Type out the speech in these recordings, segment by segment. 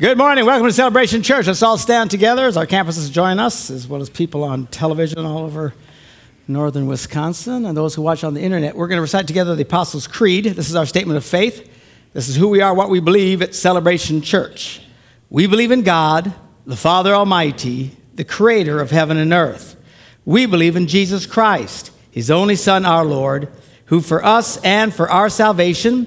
Good morning. Welcome to Celebration Church. Let's all stand together as our campuses join us, as well as people on television all over northern Wisconsin and those who watch on the internet. We're going to recite together the Apostles' Creed. This is our statement of faith. This is who we are, what we believe at Celebration Church. We believe in God, the Father Almighty, the creator of heaven and earth. We believe in Jesus Christ, his only Son, our Lord, who for us and for our salvation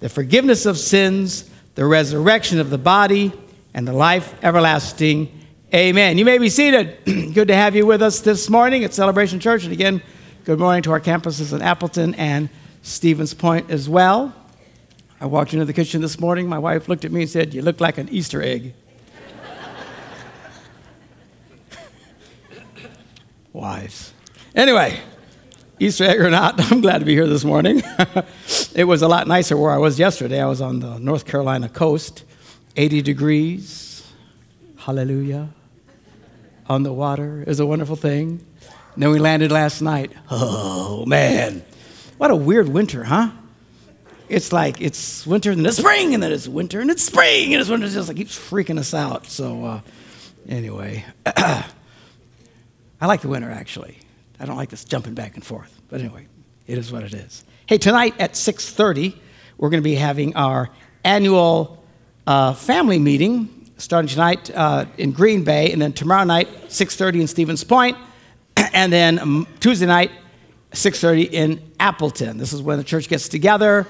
the forgiveness of sins, the resurrection of the body, and the life everlasting. Amen. You may be seated. good to have you with us this morning at Celebration Church. And again, good morning to our campuses in Appleton and Stevens Point as well. I walked into the kitchen this morning. My wife looked at me and said, You look like an Easter egg. Wives. Anyway, Easter egg or not, I'm glad to be here this morning. it was a lot nicer where I was yesterday. I was on the North Carolina coast, 80 degrees. Hallelujah. On the water is a wonderful thing. And then we landed last night. Oh, man. What a weird winter, huh? It's like it's winter and then it's spring, and then it's winter and it's spring, and it's winter. It just like keeps freaking us out. So, uh, anyway, I like the winter actually. I don't like this jumping back and forth. But anyway, it is what it is. Hey, tonight at 6.30, we're going to be having our annual uh, family meeting starting tonight uh, in Green Bay, and then tomorrow night, 6.30 in Stevens Point, and then um, Tuesday night, 6.30 in Appleton. This is when the church gets together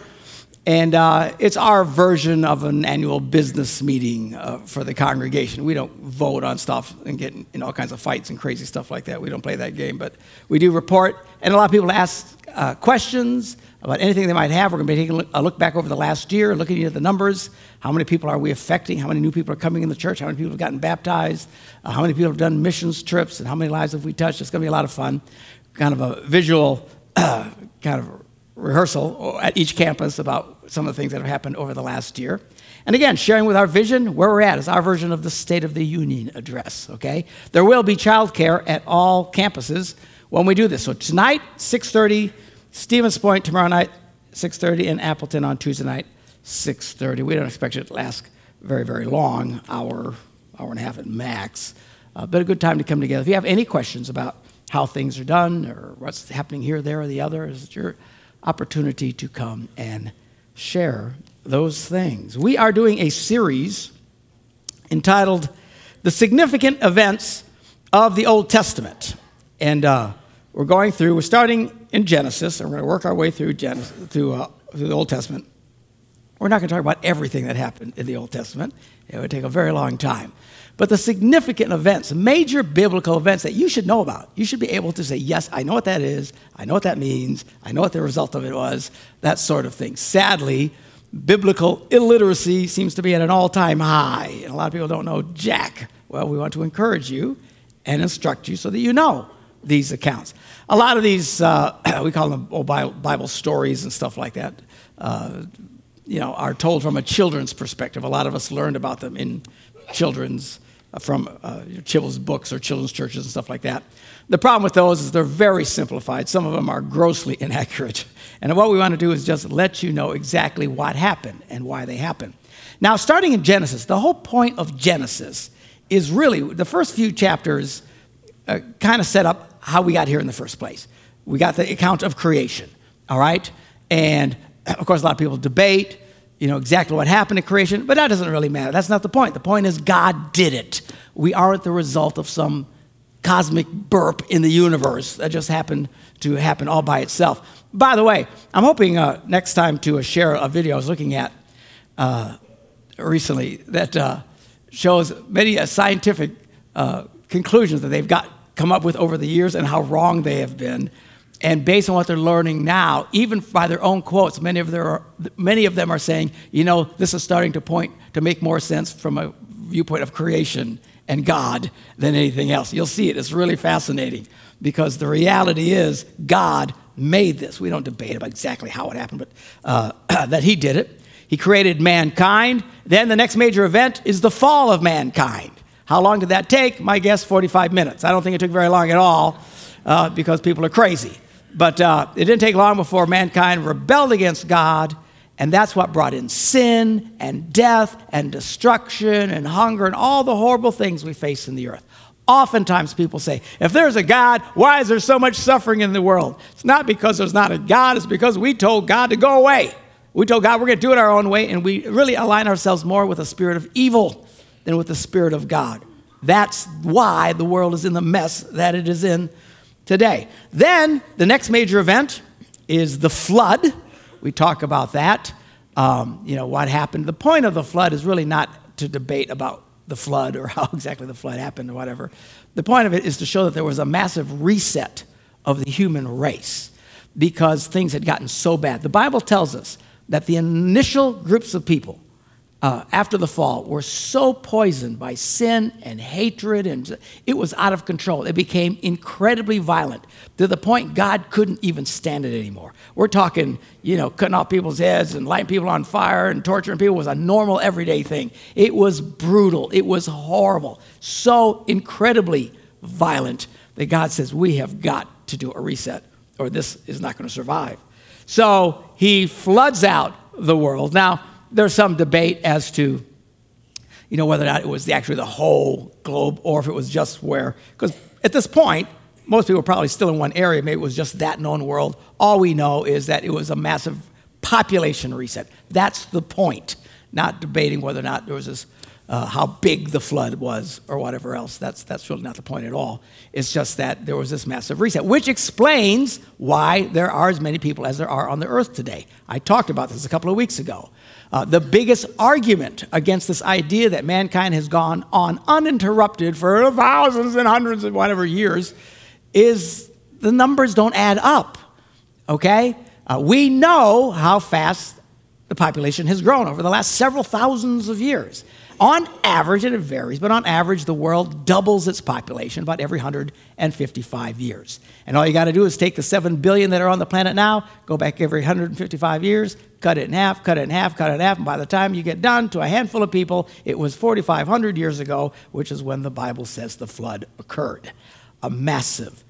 and uh, it's our version of an annual business meeting uh, for the congregation. We don't vote on stuff and get in all kinds of fights and crazy stuff like that. We don't play that game, but we do report. And a lot of people ask uh, questions about anything they might have. We're going to be taking a look back over the last year, looking at the numbers. How many people are we affecting? How many new people are coming in the church? How many people have gotten baptized? Uh, how many people have done missions trips? And how many lives have we touched? It's going to be a lot of fun. Kind of a visual, kind of rehearsal at each campus about some of the things that have happened over the last year. And again, sharing with our vision where we're at is our version of the State of the Union address, okay? There will be childcare at all campuses when we do this. So tonight, 6.30, Stevens Point, tomorrow night, 6.30, and Appleton on Tuesday night, 6.30. We don't expect it to last very, very long, hour, hour and a half at max. Uh, but a good time to come together. If you have any questions about how things are done or what's happening here, there, or the other, is your opportunity to come and share those things. We are doing a series entitled The Significant Events of the Old Testament. And uh, we're going through, we're starting in Genesis, and we're going to work our way through, Genesis, through, uh, through the Old Testament. We're not going to talk about everything that happened in the Old Testament, it would take a very long time. But the significant events, major biblical events that you should know about, you should be able to say, Yes, I know what that is. I know what that means. I know what the result of it was, that sort of thing. Sadly, biblical illiteracy seems to be at an all time high, and a lot of people don't know jack. Well, we want to encourage you and instruct you so that you know these accounts. A lot of these, uh, we call them Bible stories and stuff like that, uh, you know, are told from a children's perspective. A lot of us learned about them in children's from uh, children's books or children's churches and stuff like that. The problem with those is they're very simplified. Some of them are grossly inaccurate. And what we want to do is just let you know exactly what happened and why they happened. Now, starting in Genesis, the whole point of Genesis is really the first few chapters uh, kind of set up how we got here in the first place. We got the account of creation, all right? And of course, a lot of people debate you know, exactly what happened at creation, but that doesn't really matter. That's not the point. The point is God did it. We aren't the result of some cosmic burp in the universe that just happened to happen all by itself. By the way, I'm hoping uh, next time to uh, share a video I was looking at uh, recently that uh, shows many uh, scientific uh, conclusions that they've got come up with over the years and how wrong they have been and based on what they're learning now, even by their own quotes, many of, many of them are saying, you know, this is starting to point to make more sense from a viewpoint of creation and God than anything else. You'll see it. It's really fascinating because the reality is God made this. We don't debate about exactly how it happened, but uh, that He did it. He created mankind. Then the next major event is the fall of mankind. How long did that take? My guess, 45 minutes. I don't think it took very long at all uh, because people are crazy. But uh, it didn't take long before mankind rebelled against God, and that's what brought in sin and death and destruction and hunger and all the horrible things we face in the earth. Oftentimes people say, if there's a God, why is there so much suffering in the world? It's not because there's not a God, it's because we told God to go away. We told God we're going to do it our own way, and we really align ourselves more with the spirit of evil than with the spirit of God. That's why the world is in the mess that it is in today. Then the next major event is the flood. We talk about that. Um, you know, what happened. The point of the flood is really not to debate about the flood or how exactly the flood happened or whatever. The point of it is to show that there was a massive reset of the human race because things had gotten so bad. The Bible tells us that the initial groups of people uh, after the fall were so poisoned by sin and hatred, and it was out of control. It became incredibly violent to the point God couldn't even stand it anymore. We're talking, you know, cutting off people's heads and lighting people on fire and torturing people was a normal, everyday thing. It was brutal, it was horrible, so incredibly violent that God says, We have got to do a reset, or this is not going to survive. So he floods out the world. Now, there's some debate as to, you know, whether or not it was actually the whole globe or if it was just where, because at this point, most people are probably still in one area. Maybe it was just that known world. All we know is that it was a massive population reset. That's the point, not debating whether or not there was this, uh, how big the flood was or whatever else. That's, that's really not the point at all. It's just that there was this massive reset, which explains why there are as many people as there are on the earth today. I talked about this a couple of weeks ago. Uh, the biggest argument against this idea that mankind has gone on uninterrupted for thousands and hundreds of whatever years is the numbers don't add up. Okay? Uh, we know how fast the population has grown over the last several thousands of years. On average, and it varies, but on average, the world doubles its population about every 155 years. And all you got to do is take the 7 billion that are on the planet now, go back every 155 years, cut it in half, cut it in half, cut it in half, and by the time you get done to a handful of people, it was 4,500 years ago, which is when the Bible says the flood occurred. A massive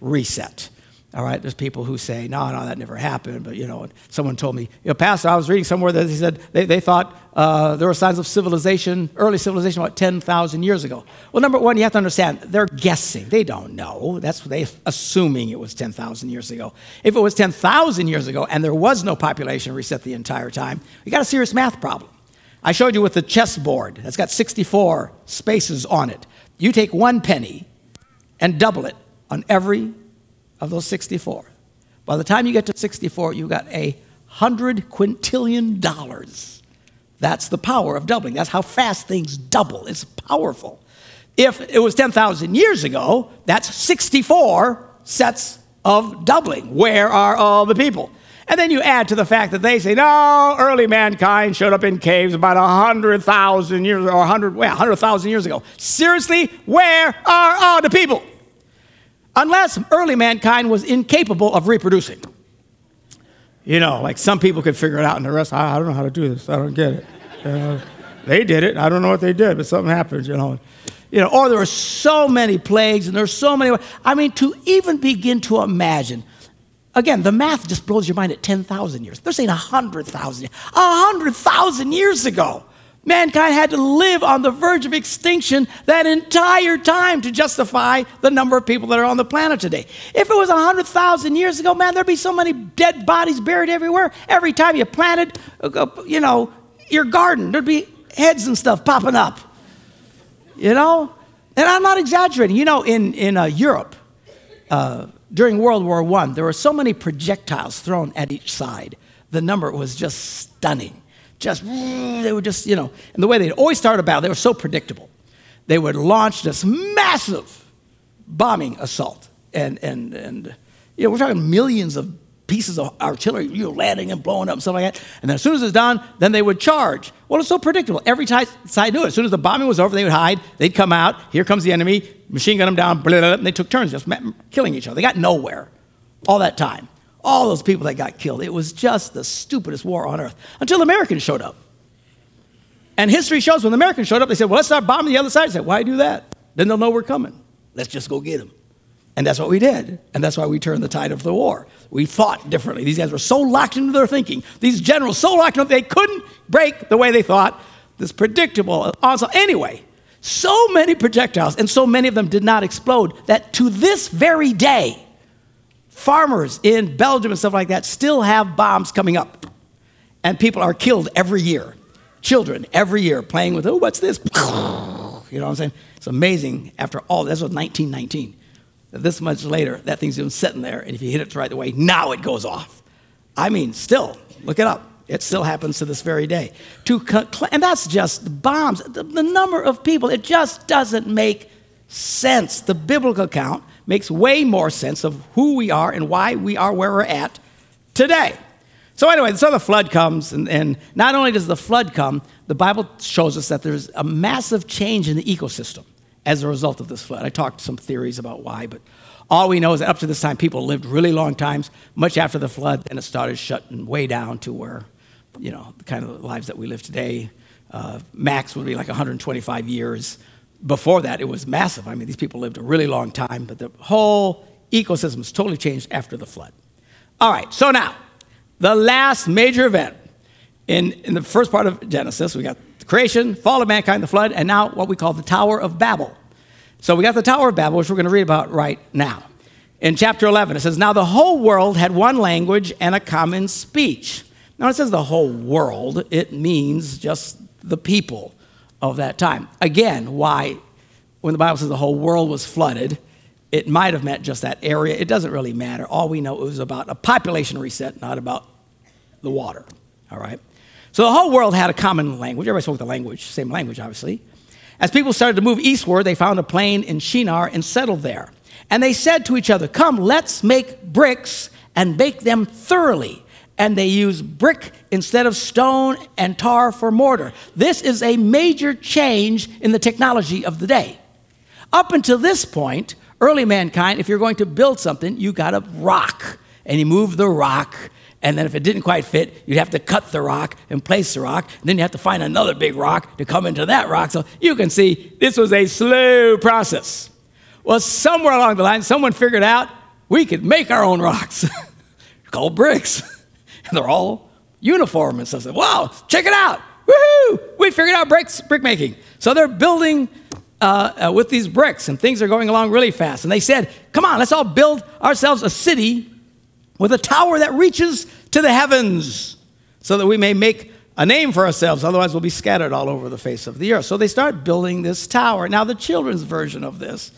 reset. All right, there's people who say, no, no, that never happened. But, you know, someone told me, you know, Pastor, I was reading somewhere that he said they, they thought uh, there were signs of civilization, early civilization, about 10,000 years ago. Well, number one, you have to understand, they're guessing. They don't know. That's what they assuming it was 10,000 years ago. If it was 10,000 years ago and there was no population reset the entire time, you got a serious math problem. I showed you with the chessboard that's got 64 spaces on it. You take one penny and double it on every of those 64. By the time you get to 64, you've got a hundred quintillion dollars. That's the power of doubling. That's how fast things double. It's powerful. If it was 10,000 years ago, that's 64 sets of doubling. Where are all the people? And then you add to the fact that they say, no, early mankind showed up in caves about 100,000 years or 100, well, 100,000 years ago. Seriously, where are all the people? Unless early mankind was incapable of reproducing. You know, like some people could figure it out, and the rest, I, I don't know how to do this. I don't get it. You know, they did it. I don't know what they did, but something happened, you know. You know, or there were so many plagues, and there's so many. I mean, to even begin to imagine. Again, the math just blows your mind at 10,000 years. They're saying 100,000 100,000 years ago. Mankind had to live on the verge of extinction that entire time to justify the number of people that are on the planet today. If it was 100,000 years ago, man, there'd be so many dead bodies buried everywhere. Every time you planted, uh, you know, your garden, there'd be heads and stuff popping up. You know? And I'm not exaggerating. You know, in, in uh, Europe, uh, during World War I, there were so many projectiles thrown at each side. The number was just stunning just, they would just, you know, and the way they'd always start a battle, they were so predictable. They would launch this massive bombing assault. And, and, and you know, we're talking millions of pieces of artillery, you know, landing and blowing up and stuff like that. And then as soon as it's done, then they would charge. Well, it's so predictable. Every side knew it. As soon as the bombing was over, they would hide. They'd come out. Here comes the enemy. Machine gun them down. Blah, blah, blah, and they took turns just killing each other. They got nowhere all that time. All those people that got killed. It was just the stupidest war on earth until Americans showed up. And history shows when the Americans showed up, they said, well, let's start bombing the other side. I said, why do that? Then they'll know we're coming. Let's just go get them. And that's what we did. And that's why we turned the tide of the war. We fought differently. These guys were so locked into their thinking. These generals so locked into they couldn't break the way they thought. This predictable onslaught. Anyway, so many projectiles, and so many of them did not explode, that to this very day, farmers in Belgium and stuff like that still have bombs coming up. And people are killed every year. Children every year playing with, oh, what's this? You know what I'm saying? It's amazing after all, this was 1919 this much later, that thing's been sitting there, and if you hit it the right way, now it goes off. I mean, still, look it up. It still happens to this very day. To and that's just bombs. The, the number of people, it just doesn't make sense. The biblical account makes way more sense of who we are and why we are where we're at today. So, anyway, so the flood comes, and, and not only does the flood come, the Bible shows us that there's a massive change in the ecosystem as a result of this flood. I talked some theories about why, but all we know is that up to this time, people lived really long times. Much after the flood, then it started shutting way down to where, you know, the kind of lives that we live today. Uh, max would be like 125 years. Before that, it was massive. I mean, these people lived a really long time, but the whole ecosystem has totally changed after the flood. All right, so now, the last major event in, in the first part of Genesis, we got the creation, fall of mankind, the flood, and now what we call the Tower of Babel. So we got the Tower of Babel, which we're going to read about right now. In chapter 11, it says, Now the whole world had one language and a common speech. Now it says the whole world, it means just the people of that time. Again, why, when the Bible says the whole world was flooded, it might have meant just that area. It doesn't really matter. All we know was about a population reset, not about the water. All right? So the whole world had a common language. Everybody spoke the language, same language, obviously. As people started to move eastward, they found a plain in Shinar and settled there. And they said to each other, Come, let's make bricks and bake them thoroughly. And they use brick instead of stone and tar for mortar. This is a major change in the technology of the day. Up until this point, early mankind, if you're going to build something, you got a rock. And you move the rock and then if it didn't quite fit, you'd have to cut the rock and place the rock. And then you have to find another big rock to come into that rock. So you can see this was a slow process. Well, somewhere along the line, someone figured out we could make our own rocks called bricks. and they're all uniform and stuff. Wow, check it out. Woohoo! We figured out bricks, brick making. So they're building uh, uh, with these bricks, and things are going along really fast. And they said, come on, let's all build ourselves a city with a tower that reaches to the heavens, so that we may make a name for ourselves, otherwise, we'll be scattered all over the face of the earth. So they start building this tower. Now, the children's version of this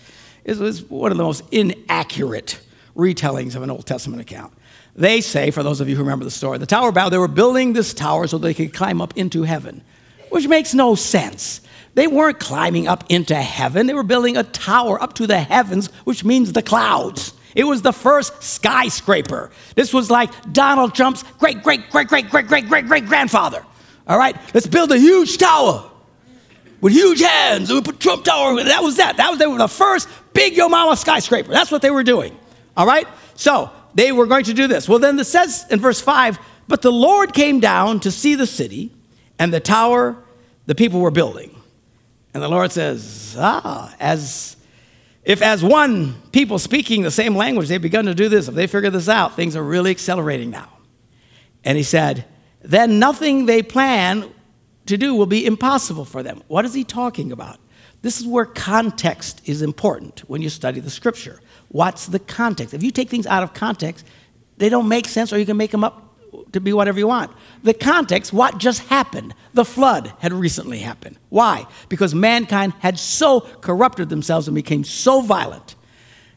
is, is one of the most inaccurate retellings of an Old Testament account. They say, for those of you who remember the story, the Tower of Babel, they were building this tower so they could climb up into heaven, which makes no sense. They weren't climbing up into heaven, they were building a tower up to the heavens, which means the clouds. It was the first skyscraper. This was like Donald Trump's great, great, great, great, great, great, great, great grandfather. All right, let's build a huge tower with huge hands. We put Trump Tower. That was that. That was they were the first big Yo Mama skyscraper. That's what they were doing. All right. So they were going to do this. Well, then it says in verse five, but the Lord came down to see the city and the tower the people were building, and the Lord says, Ah, as if, as one people speaking the same language, they've begun to do this, if they figure this out, things are really accelerating now. And he said, then nothing they plan to do will be impossible for them. What is he talking about? This is where context is important when you study the scripture. What's the context? If you take things out of context, they don't make sense or you can make them up to be whatever you want. The context, what just happened? The flood had recently happened. Why? Because mankind had so corrupted themselves and became so violent.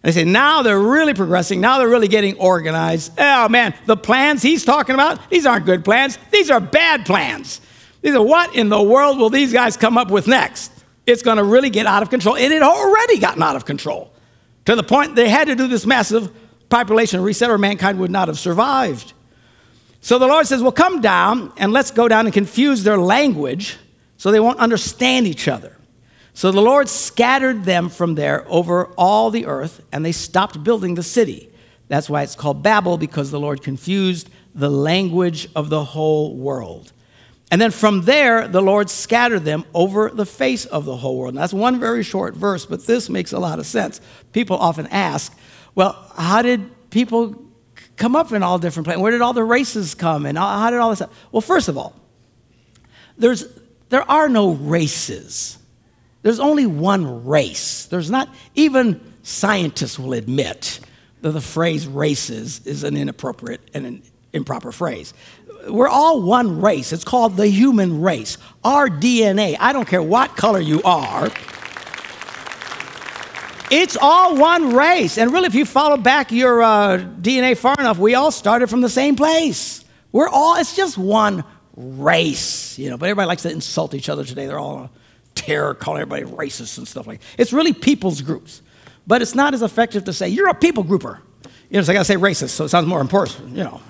They say, now they're really progressing. Now they're really getting organized. Oh man, the plans he's talking about, these aren't good plans. These are bad plans. These are what in the world will these guys come up with next? It's going to really get out of control. And it already gotten out of control to the point they had to do this massive population reset or mankind would not have survived. So the Lord says, Well, come down and let's go down and confuse their language so they won't understand each other. So the Lord scattered them from there over all the earth, and they stopped building the city. That's why it's called Babel, because the Lord confused the language of the whole world. And then from there, the Lord scattered them over the face of the whole world. And that's one very short verse, but this makes a lot of sense. People often ask, well, how did people come up in all different places? Where did all the races come? And how did all this happen? Well, first of all, there's, there are no races. There's only one race. There's not, even scientists will admit that the phrase races is an inappropriate and an improper phrase. We're all one race. It's called the human race. Our DNA, I don't care what color you are, it's all one race. And really, if you follow back your uh, DNA far enough, we all started from the same place. We're all, it's just one race, you know. But everybody likes to insult each other today. They're all terror, calling everybody racist and stuff like that. It's really people's groups. But it's not as effective to say, you're a people grouper. You know, so I gotta say racist, so it sounds more important, you know.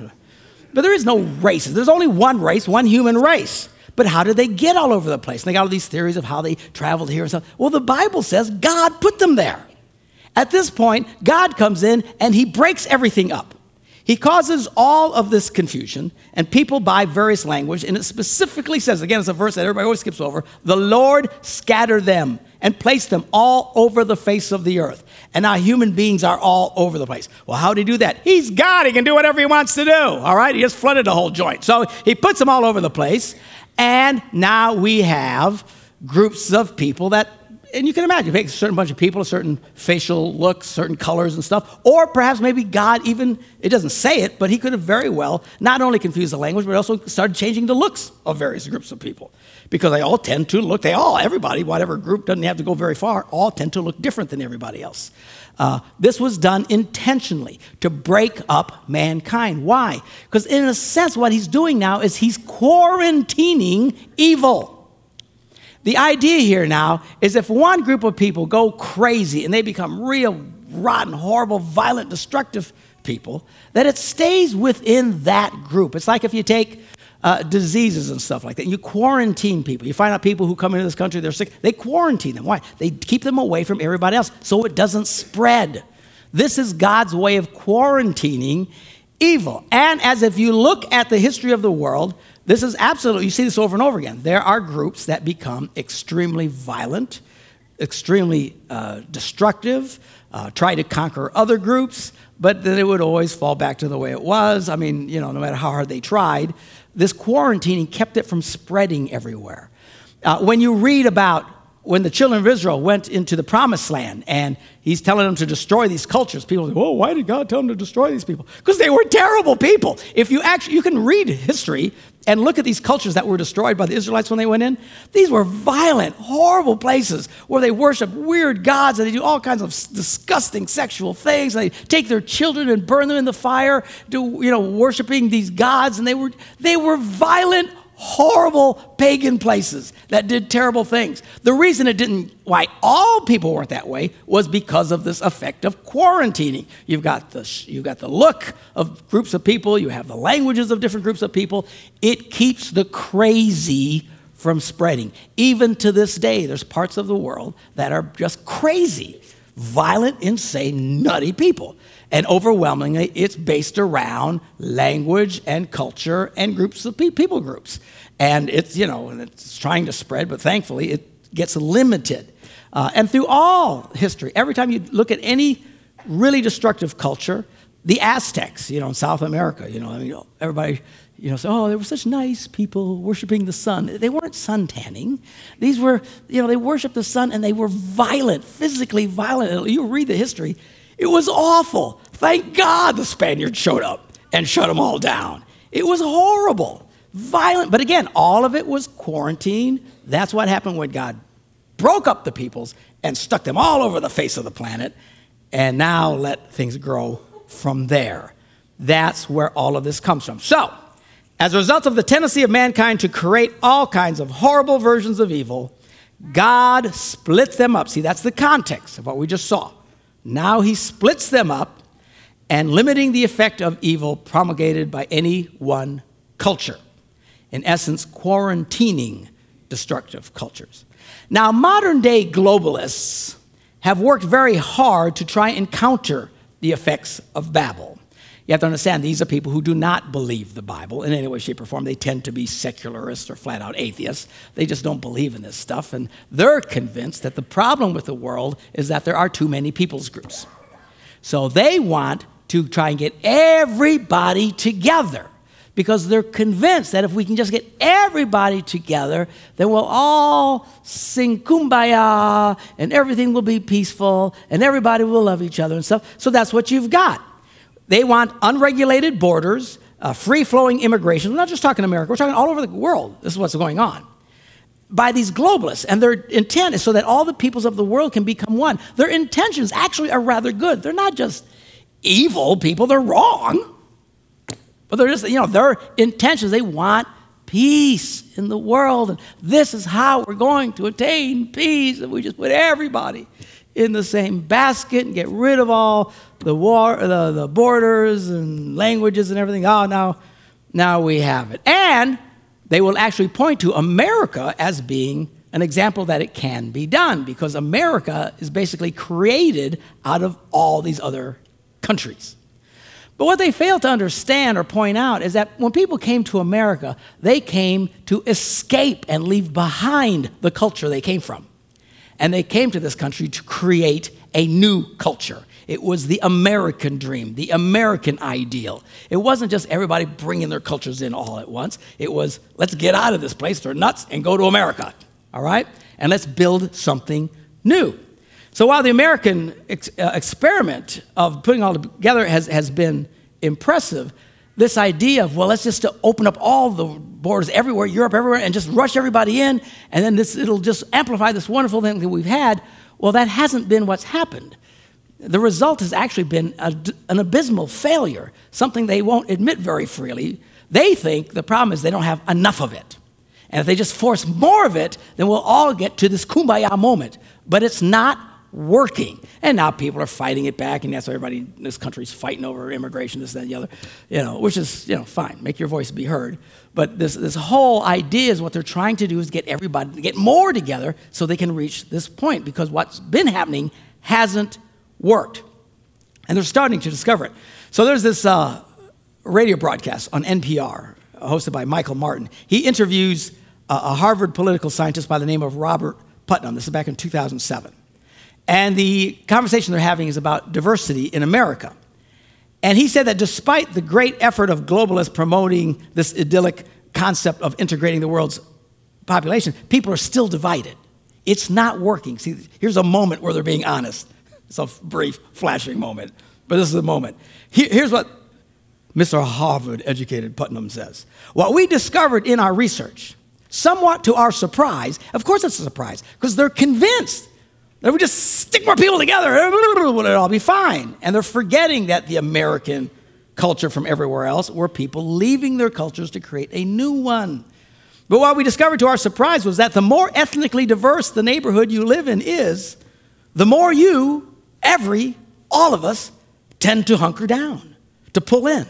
But there is no races. There's only one race, one human race. But how did they get all over the place? And they got all these theories of how they traveled here and stuff. Well, the Bible says God put them there. At this point, God comes in and he breaks everything up. He causes all of this confusion, and people buy various language, and it specifically says, again, it's a verse that everybody always skips over the Lord scattered them and placed them all over the face of the earth. And now human beings are all over the place. Well, how did he do that? He's God. He can do whatever he wants to do. All right? He just flooded the whole joint. So he puts them all over the place. And now we have groups of people that and you can imagine, take a certain bunch of people, a certain facial looks, certain colors and stuff, or perhaps maybe God even, it doesn't say it, but he could have very well not only confused the language, but also started changing the looks of various groups of people. Because they all tend to look, they all, everybody, whatever group doesn't have to go very far, all tend to look different than everybody else. Uh, this was done intentionally to break up mankind. Why? Because, in a sense, what he's doing now is he's quarantining evil. The idea here now is if one group of people go crazy and they become real, rotten, horrible, violent, destructive people, that it stays within that group. It's like if you take uh, diseases and stuff like that. And you quarantine people. You find out people who come into this country, they're sick, they quarantine them. Why? They keep them away from everybody else so it doesn't spread. This is God's way of quarantining evil. And as if you look at the history of the world, this is absolutely, you see this over and over again. There are groups that become extremely violent, extremely uh, destructive, uh, try to conquer other groups, but then it would always fall back to the way it was. I mean, you know, no matter how hard they tried, this quarantining kept it from spreading everywhere. Uh, when you read about when the children of Israel went into the promised land and he's telling them to destroy these cultures, people say, oh, why did God tell them to destroy these people? Because they were terrible people. If you actually, you can read history and look at these cultures that were destroyed by the Israelites when they went in. These were violent, horrible places where they worship weird gods and they do all kinds of disgusting sexual things. They take their children and burn them in the fire, do, you know, worshiping these gods. And they were, they were violent, horrible pagan places that did terrible things. The reason it didn't, why all people weren't that way, was because of this effect of quarantining. You've got the, you've got the look of groups of people, you have the languages of different groups of people. It keeps the crazy from spreading. Even to this day, there's parts of the world that are just crazy, violent, insane, nutty people. And overwhelmingly, it's based around language and culture and groups of pe- people groups. And it's, you know, and it's trying to spread, but thankfully it gets limited. Uh, and through all history, every time you look at any really destructive culture, the Aztecs, you know, in South America, you know, I mean, everybody, you know, say, oh, they were such nice people worshiping the sun. They weren't sun tanning. These were, you know, they worshiped the sun and they were violent, physically violent. You read the history, it was awful. Thank God the Spaniards showed up and shut them all down. It was horrible, violent. But again, all of it was quarantine. That's what happened when God broke up the peoples and stuck them all over the face of the planet and now let things grow from there. That's where all of this comes from. So, as a result of the tendency of mankind to create all kinds of horrible versions of evil, God splits them up. See, that's the context of what we just saw. Now he splits them up and limiting the effect of evil promulgated by any one culture. In essence, quarantining destructive cultures. Now, modern day globalists have worked very hard to try and counter the effects of Babel. You have to understand, these are people who do not believe the Bible in any way, shape, or form. They tend to be secularists or flat out atheists. They just don't believe in this stuff. And they're convinced that the problem with the world is that there are too many people's groups. So they want to try and get everybody together because they're convinced that if we can just get everybody together, then we'll all sing kumbaya and everything will be peaceful and everybody will love each other and stuff. So that's what you've got. They want unregulated borders, uh, free flowing immigration. We're not just talking America, we're talking all over the world. This is what's going on. By these globalists, and their intent is so that all the peoples of the world can become one. Their intentions actually are rather good. They're not just evil people, they're wrong. But they're just, you know, their intentions, they want peace in the world. And this is how we're going to attain peace. If we just put everybody in the same basket and get rid of all the war, the, the borders and languages and everything. Oh, now, now we have it. And they will actually point to America as being an example that it can be done because America is basically created out of all these other countries. But what they fail to understand or point out is that when people came to America, they came to escape and leave behind the culture they came from. And they came to this country to create a new culture. It was the American dream, the American ideal. It wasn't just everybody bringing their cultures in all at once. It was let's get out of this place, they're nuts, and go to America, all right? And let's build something new. So while the American ex- uh, experiment of putting all together has, has been impressive, this idea of, well, let's just open up all the borders everywhere, Europe, everywhere, and just rush everybody in, and then this, it'll just amplify this wonderful thing that we've had, well, that hasn't been what's happened the result has actually been a, an abysmal failure, something they won't admit very freely. They think the problem is they don't have enough of it. And if they just force more of it, then we'll all get to this kumbaya moment. But it's not working. And now people are fighting it back, and that's why everybody in this country is fighting over immigration, this, that, and the other, you know, which is, you know, fine. Make your voice be heard. But this, this whole idea is what they're trying to do is get everybody to get more together so they can reach this point because what's been happening hasn't worked. And they're starting to discover it. So there's this uh, radio broadcast on NPR hosted by Michael Martin. He interviews a, a Harvard political scientist by the name of Robert Putnam. This is back in 2007. And the conversation they're having is about diversity in America. And he said that despite the great effort of globalists promoting this idyllic concept of integrating the world's population, people are still divided. It's not working. See, here's a moment where they're being honest. It's a brief, flashing moment, but this is the moment. Here's what Mr. Harvard educated Putnam says. What we discovered in our research, somewhat to our surprise, of course it's a surprise, because they're convinced that we just stick more people together, it'll all be fine. And they're forgetting that the American culture from everywhere else were people leaving their cultures to create a new one. But what we discovered to our surprise was that the more ethnically diverse the neighborhood you live in is, the more you every, all of us, tend to hunker down, to pull in.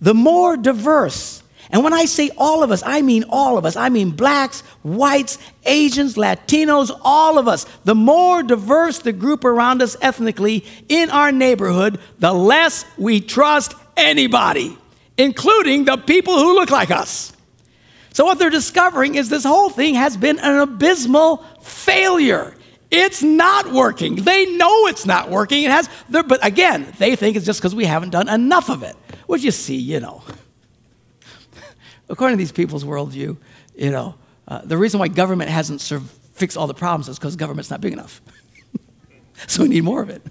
The more diverse, and when I say all of us, I mean all of us. I mean blacks, whites, Asians, Latinos, all of us. The more diverse the group around us ethnically in our neighborhood, the less we trust anybody, including the people who look like us. So, what they're discovering is this whole thing has been an abysmal failure. It's not working. They know it's not working. It has, but again, they think it's just because we haven't done enough of it. Which you see, you know. According to these people's worldview, you know, uh, the reason why government hasn't fixed all the problems is because government's not big enough. so we need more of it.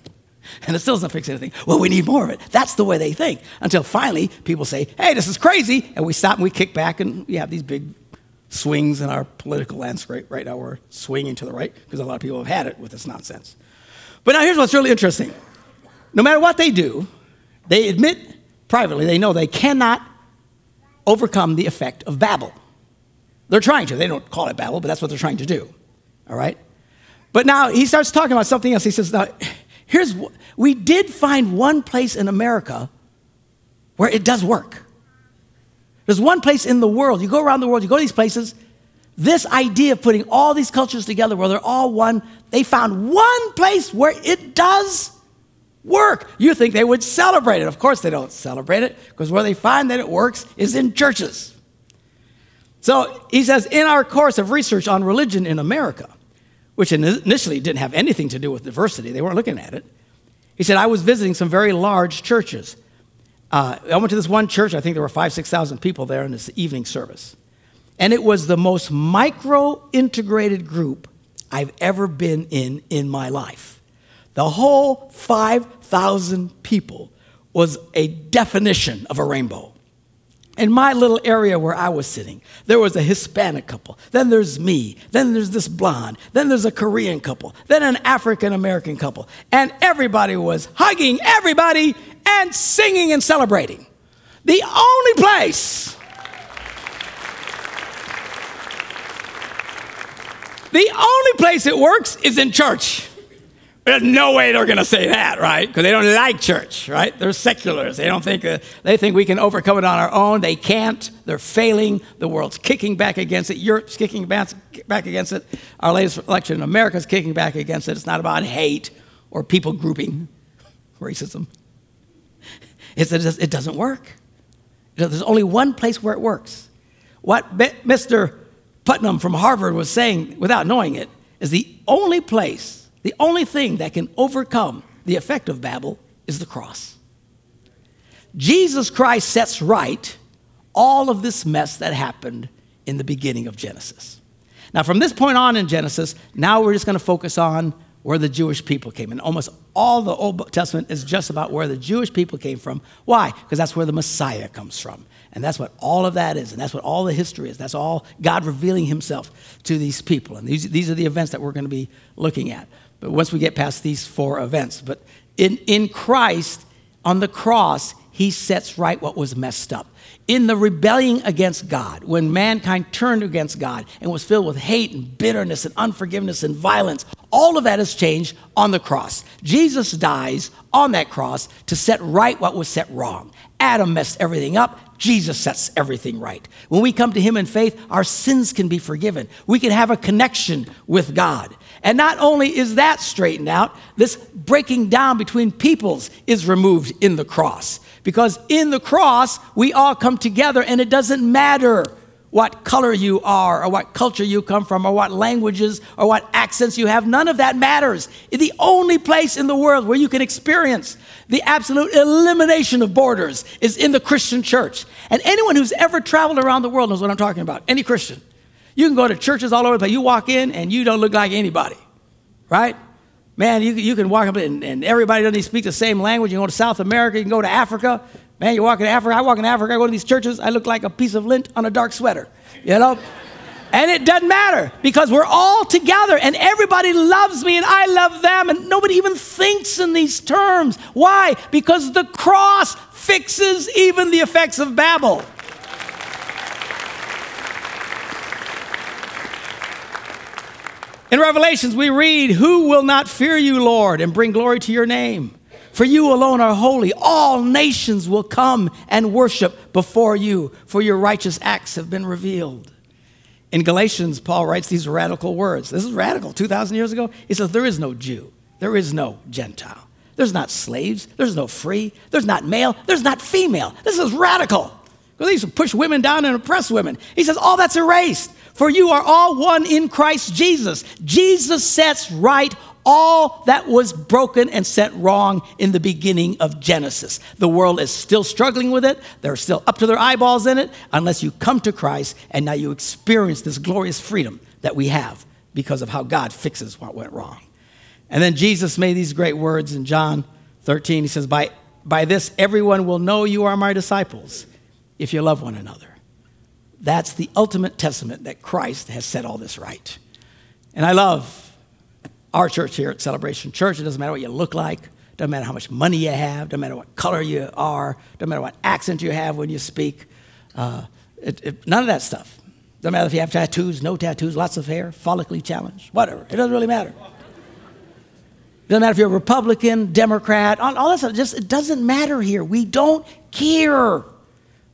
And it still doesn't fix anything. Well, we need more of it. That's the way they think. Until finally, people say, hey, this is crazy. And we stop and we kick back and we have these big swings in our political landscape right now. We're swinging to the right because a lot of people have had it with this nonsense. But now here's what's really interesting. No matter what they do, they admit privately, they know they cannot overcome the effect of Babel. They're trying to. They don't call it Babel, but that's what they're trying to do. All right? But now he starts talking about something else. He says, now, Here's we did find one place in America where it does work. There's one place in the world, you go around the world, you go to these places, this idea of putting all these cultures together where they're all one, they found one place where it does work. You think they would celebrate it. Of course, they don't celebrate it because where they find that it works is in churches. So he says, in our course of research on religion in America, which initially didn't have anything to do with diversity, they weren't looking at it. He said, I was visiting some very large churches. Uh, I went to this one church, I think there were five, 6,000 people there in this evening service. And it was the most micro integrated group I've ever been in in my life. The whole 5,000 people was a definition of a rainbow. In my little area where I was sitting, there was a Hispanic couple. Then there's me. Then there's this blonde. Then there's a Korean couple. Then an African American couple. And everybody was hugging everybody and singing and celebrating. The only place, the only place it works is in church. There's no way they're going to say that, right? Because they don't like church, right? They're seculars. They don't think uh, they think we can overcome it on our own. They can't. They're failing. The world's kicking back against it. Europe's kicking back, against it. Our latest election in America is kicking back against it. It's not about hate or people grouping, racism. It's, it doesn't work. There's only one place where it works. What Mr. Putnam from Harvard was saying, without knowing it, is the only place the only thing that can overcome the effect of Babel is the cross. Jesus Christ sets right all of this mess that happened in the beginning of Genesis. Now, from this point on in Genesis, now we're just going to focus on where the Jewish people came. And almost all the Old Testament is just about where the Jewish people came from. Why? Because that's where the Messiah comes from. And that's what all of that is. And that's what all the history is. That's all God revealing himself to these people. And these, these are the events that we're going to be looking at once we get past these four events. But in, in Christ, on the cross, he sets right what was messed up. In the rebellion against God, when mankind turned against God and was filled with hate and bitterness and unforgiveness and violence, all of that has changed on the cross. Jesus dies on that cross to set right what was set wrong. Adam messed everything up. Jesus sets everything right. When we come to Him in faith, our sins can be forgiven. We can have a connection with God. And not only is that straightened out, this breaking down between peoples is removed in the cross. Because in the cross, we all come together and it doesn't matter what color you are, or what culture you come from, or what languages, or what accents you have. None of that matters. The only place in the world where you can experience the absolute elimination of borders is in the Christian church. And anyone who's ever traveled around the world knows what I'm talking about. Any Christian. You can go to churches all over the place. You walk in and you don't look like anybody, right? Man, you, you can walk up and, and everybody doesn't speak the same language. You go to South America, you can go to Africa. Man, you walk in Africa. I walk in Africa. I go to these churches. I look like a piece of lint on a dark sweater, you know? And it doesn't matter because we're all together and everybody loves me and I love them and nobody even thinks in these terms. Why? Because the cross fixes even the effects of Babel. In Revelations, we read, Who will not fear you, Lord, and bring glory to your name? For you alone are holy. All nations will come and worship before you, for your righteous acts have been revealed. In Galatians, Paul writes these radical words. This is radical. 2,000 years ago, he says, There is no Jew, there is no Gentile. There's not slaves, there's no free, there's not male, there's not female. This is radical. Because he used to push women down and oppress women. He says, All that's erased. For you are all one in Christ Jesus. Jesus sets right all that was broken and set wrong in the beginning of Genesis. The world is still struggling with it. They're still up to their eyeballs in it unless you come to Christ and now you experience this glorious freedom that we have because of how God fixes what went wrong. And then Jesus made these great words in John 13. He says, By, by this everyone will know you are my disciples if you love one another. That's the ultimate testament that Christ has set all this right. And I love our church here at Celebration Church. It doesn't matter what you look like, doesn't matter how much money you have, doesn't matter what color you are, doesn't matter what accent you have when you speak. Uh, it, it, none of that stuff. Doesn't matter if you have tattoos, no tattoos, lots of hair, follically challenged, whatever. It doesn't really matter. It doesn't matter if you're a Republican, Democrat, all, all that stuff. Just it doesn't matter here. We don't care.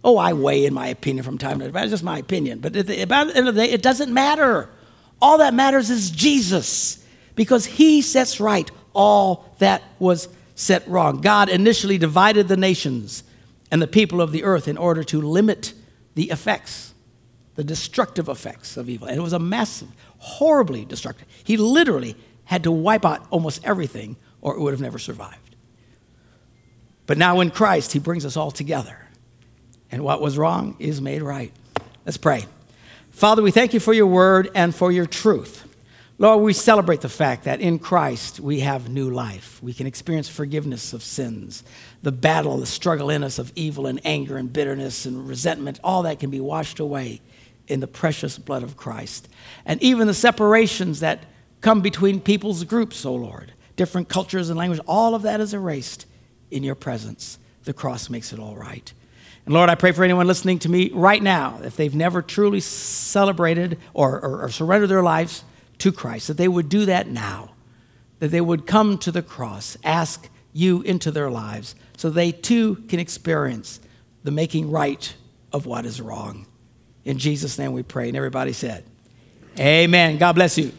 Oh, I weigh in my opinion from time to time. It's just my opinion. But at the, the end of the day, it doesn't matter. All that matters is Jesus because he sets right all that was set wrong. God initially divided the nations and the people of the earth in order to limit the effects, the destructive effects of evil. And it was a massive, horribly destructive. He literally had to wipe out almost everything or it would have never survived. But now in Christ, he brings us all together. And what was wrong is made right. Let's pray. Father, we thank you for your word and for your truth. Lord, we celebrate the fact that in Christ we have new life. We can experience forgiveness of sins. The battle, the struggle in us of evil and anger and bitterness and resentment, all that can be washed away in the precious blood of Christ. And even the separations that come between people's groups, oh Lord, different cultures and languages, all of that is erased in your presence. The cross makes it all right. And Lord, I pray for anyone listening to me right now, if they've never truly celebrated or, or, or surrendered their lives to Christ, that they would do that now, that they would come to the cross, ask you into their lives, so they too can experience the making right of what is wrong. In Jesus' name we pray. And everybody said, Amen. God bless you.